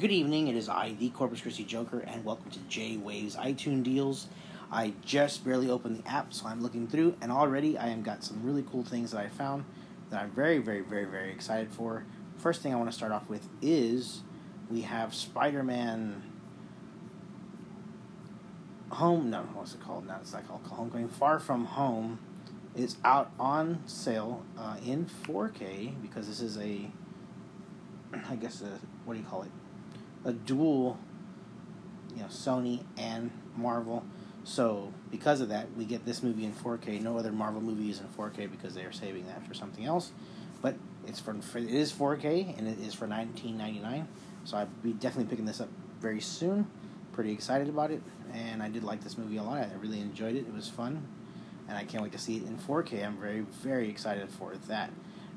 Good evening, it is I, the Corpus Christi Joker, and welcome to J Waves iTunes Deals. I just barely opened the app, so I'm looking through, and already I have got some really cool things that I found that I'm very, very, very, very excited for. First thing I want to start off with is we have Spider Man Home. No, what's it called? No, it's not called Homecoming. Far From Home is out on sale uh, in 4K because this is a, I guess, a, what do you call it? A dual, you know, Sony and Marvel. So because of that, we get this movie in 4K. No other Marvel movie is in 4K because they are saving that for something else. But it's for it is 4K and it is for 19.99. So I'll be definitely picking this up very soon. Pretty excited about it, and I did like this movie a lot. I really enjoyed it. It was fun, and I can't wait to see it in 4K. I'm very very excited for that.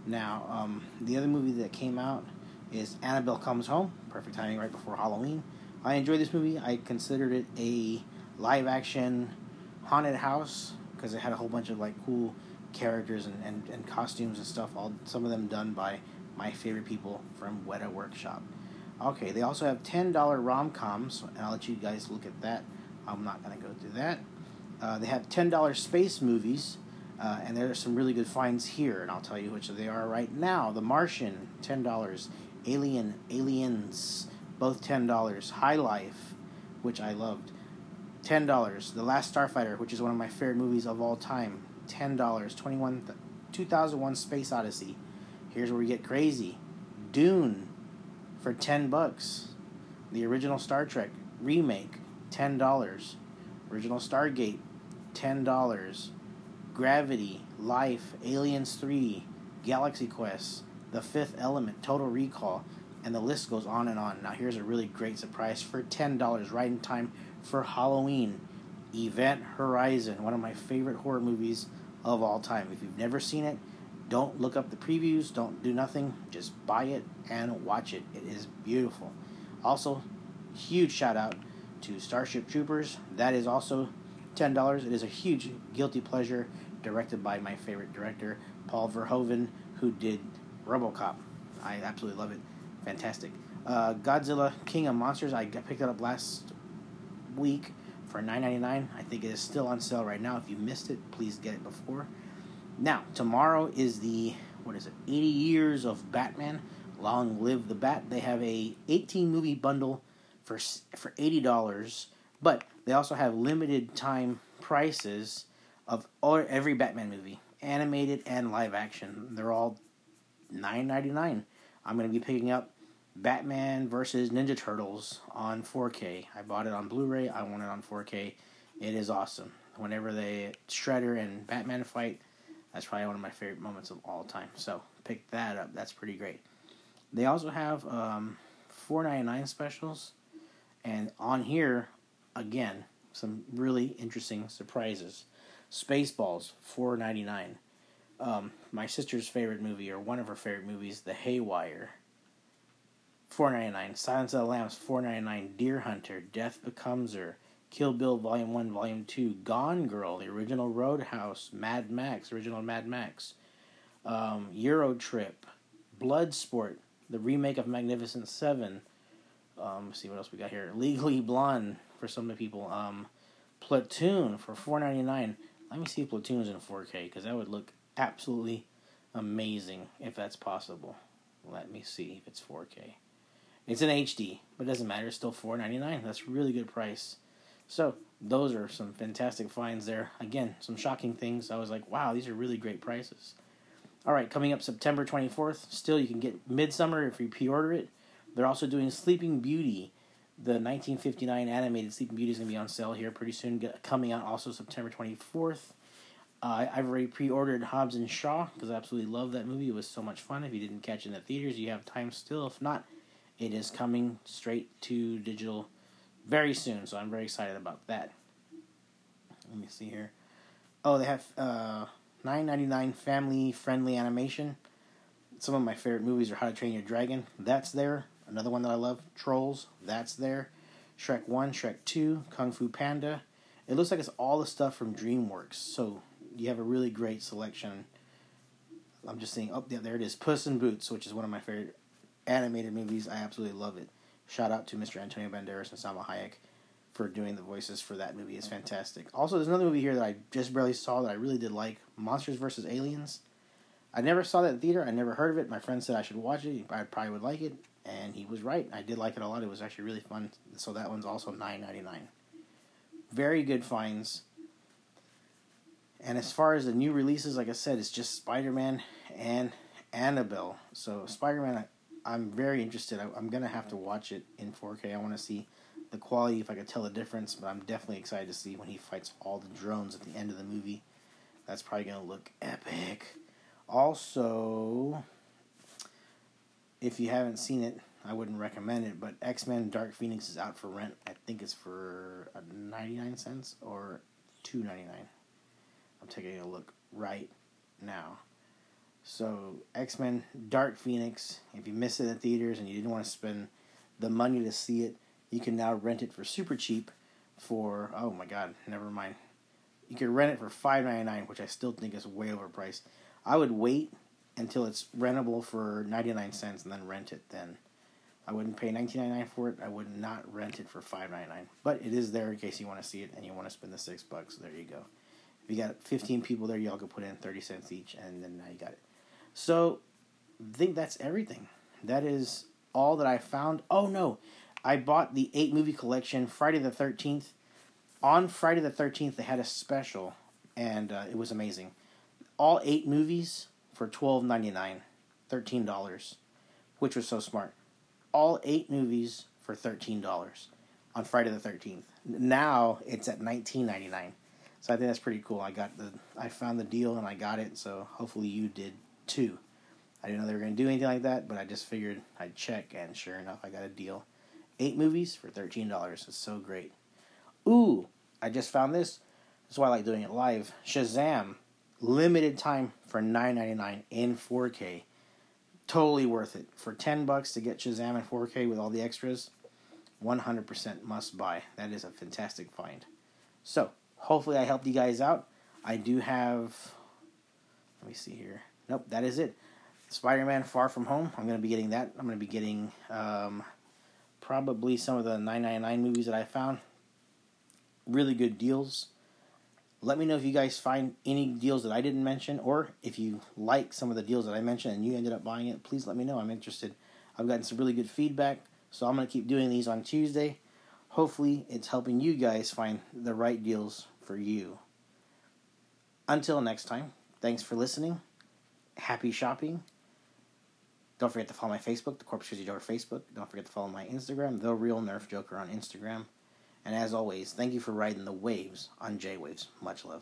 Now, um, the other movie that came out is Annabelle Comes Home. Perfect timing right before Halloween. I enjoyed this movie. I considered it a live action haunted house because it had a whole bunch of like cool characters and, and, and costumes and stuff. All some of them done by my favorite people from Weta Workshop. Okay, they also have ten dollar rom coms, and I'll let you guys look at that. I'm not gonna go through that. Uh, they have ten dollar space movies, uh, and there are some really good finds here, and I'll tell you which they are right now. The Martian, ten dollars. Alien, Aliens, both ten dollars. High Life, which I loved, ten dollars. The Last Starfighter, which is one of my favorite movies of all time, ten dollars. Twenty one, two thousand one Space Odyssey. Here's where we get crazy. Dune, for ten bucks. The original Star Trek remake, ten dollars. Original Stargate, ten dollars. Gravity, Life, Aliens Three, Galaxy Quest, The Fifth Element, Total Recall, and the list goes on and on. Now here's a really great surprise for ten dollars, right in time for Halloween. Event Horizon, one of my favorite horror movies of all time. If you've never seen it, don't look up the previews, don't do nothing, just buy it and watch it. It is beautiful. Also, huge shout out to Starship Troopers. That is also $10. It is a huge guilty pleasure directed by my favorite director, Paul Verhoeven, who did Robocop. I absolutely love it. Fantastic. Uh, Godzilla King of Monsters. I picked it up last week for $9.99. I think it is still on sale right now. If you missed it, please get it before. Now, tomorrow is the what is it? 80 years of Batman. Long live the Bat. They have a 18 movie bundle for for $80, but they also have limited time prices of all, every Batman movie, animated and live action. They're all $9.99. I'm going to be picking up Batman versus Ninja Turtles on 4K. I bought it on Blu-ray. I want it on 4K. It is awesome. Whenever they Shredder and Batman fight, that's probably one of my favorite moments of all time. So pick that up. That's pretty great. They also have um, four ninety nine specials, and on here, again, some really interesting surprises. Spaceballs four ninety nine. Um, my sister's favorite movie, or one of her favorite movies, The Haywire. Four ninety nine. Silence of the Lambs four ninety nine. Deer Hunter. Death Becomes Her. Kill Bill Volume 1, Volume 2, Gone Girl, the original Roadhouse, Mad Max, original Mad Max, um, Euro Trip, Bloodsport, the remake of Magnificent Seven. Um, see what else we got here. Legally Blonde for some of the people. Um, Platoon for four ninety nine. Let me see if Platoon's in four K because that would look absolutely amazing if that's possible. Let me see if it's four K. It's an HD, but it doesn't matter. It's still four ninety nine. That's really good price. So those are some fantastic finds there. Again, some shocking things. I was like, wow, these are really great prices. All right, coming up September 24th, still you can get Midsommar if you pre-order it. They're also doing Sleeping Beauty. The 1959 animated Sleeping Beauty is going to be on sale here pretty soon, coming out also September 24th. Uh, I've already pre-ordered Hobbs and Shaw because I absolutely love that movie. It was so much fun. If you didn't catch it in the theaters, you have time still. If not, it is coming straight to digital very soon, so I'm very excited about that. Let me see here. Oh, they have uh, nine ninety nine family friendly animation. Some of my favorite movies are How to Train Your Dragon. That's there. Another one that I love, Trolls. That's there. Shrek One, Shrek Two, Kung Fu Panda. It looks like it's all the stuff from DreamWorks. So you have a really great selection. I'm just saying, oh, yeah, there it is. Puss in Boots, which is one of my favorite animated movies. I absolutely love it. shout out to Mr. Antonio Banderas and Salma Hayek for doing the voices for that movie. It's fantastic. Also, there's another movie here that I just barely saw that I really did like Monsters vs. Aliens. I never saw that in theater. I never heard of it. My friend said I should watch it. I probably would like it, and he was right. I did like it a lot. It was actually really fun. So that one's also nine ninety nine. Very good finds. And as far as the new releases, like I said, it's just Spider Man and Annabelle. So Spider Man, I'm very interested. I, am gonna have to watch it in 4K. I want to see the quality if I could tell the difference. But I'm definitely excited to see when he fights all the drones at the end of the movie. That's probably gonna look epic. Also, if you haven't seen it, I wouldn't recommend it. But X Men Dark Phoenix is out for rent. I think it's for uh, ninety nine cents or two ninety nine. I'm taking a look right now. So X Men Dark Phoenix. If you missed it in theaters and you didn't want to spend the money to see it, you can now rent it for super cheap. For oh my god, never mind. You can rent it for five ninety nine, which I still think is way overpriced. I would wait until it's rentable for 99 cents and then rent it then. I wouldn't pay 19.99 for it. I would not rent it for 5.99. But it is there in case you want to see it and you want to spend the 6 bucks. There you go. If you got 15 people there, y'all can put in 30 cents each and then now you got it. So, I think that's everything. That is all that I found. Oh no. I bought the 8 movie collection Friday the 13th. On Friday the 13th they had a special and uh, it was amazing all eight movies for twelve ninety nine, thirteen dollars, which was so smart. All eight movies for thirteen dollars on Friday the thirteenth. Now it's at nineteen ninety nine. So I think that's pretty cool. I got the I found the deal and I got it. So hopefully you did too. I didn't know they were going to do anything like that, but I just figured I'd check, and sure enough, I got a deal. Eight movies for thirteen dollars. It's so great. Ooh, I just found this. That's why I like doing it live. Shazam limited time for nine ninety nine in 4K. Totally worth it for ten bucks to get Shazam in 4K with all the extras. 100% must buy. That is a fantastic find. So, hopefully, I helped you guys out. I do have. Let me see here. Nope, that is it. Spider Man Far From Home. I'm going to be getting that. I'm going to be getting um, probably some of the 999 movies that I found. Really good deals. Let me know if you guys find any deals that I didn't mention, or if you like some of the deals that I mentioned and you ended up buying it. Please let me know. I'm interested. I've gotten some really good feedback, so I'm going to keep doing these on Tuesday. Hopefully, it's helping you guys find the right deals for you. Until next time, thanks for listening. Happy shopping. Don't forget to follow my Facebook, the Corpus Christi Joker Facebook. Don't forget to follow my Instagram, The Real Nerf Joker on Instagram. And as always, thank you for riding the waves on J Waves. Much love.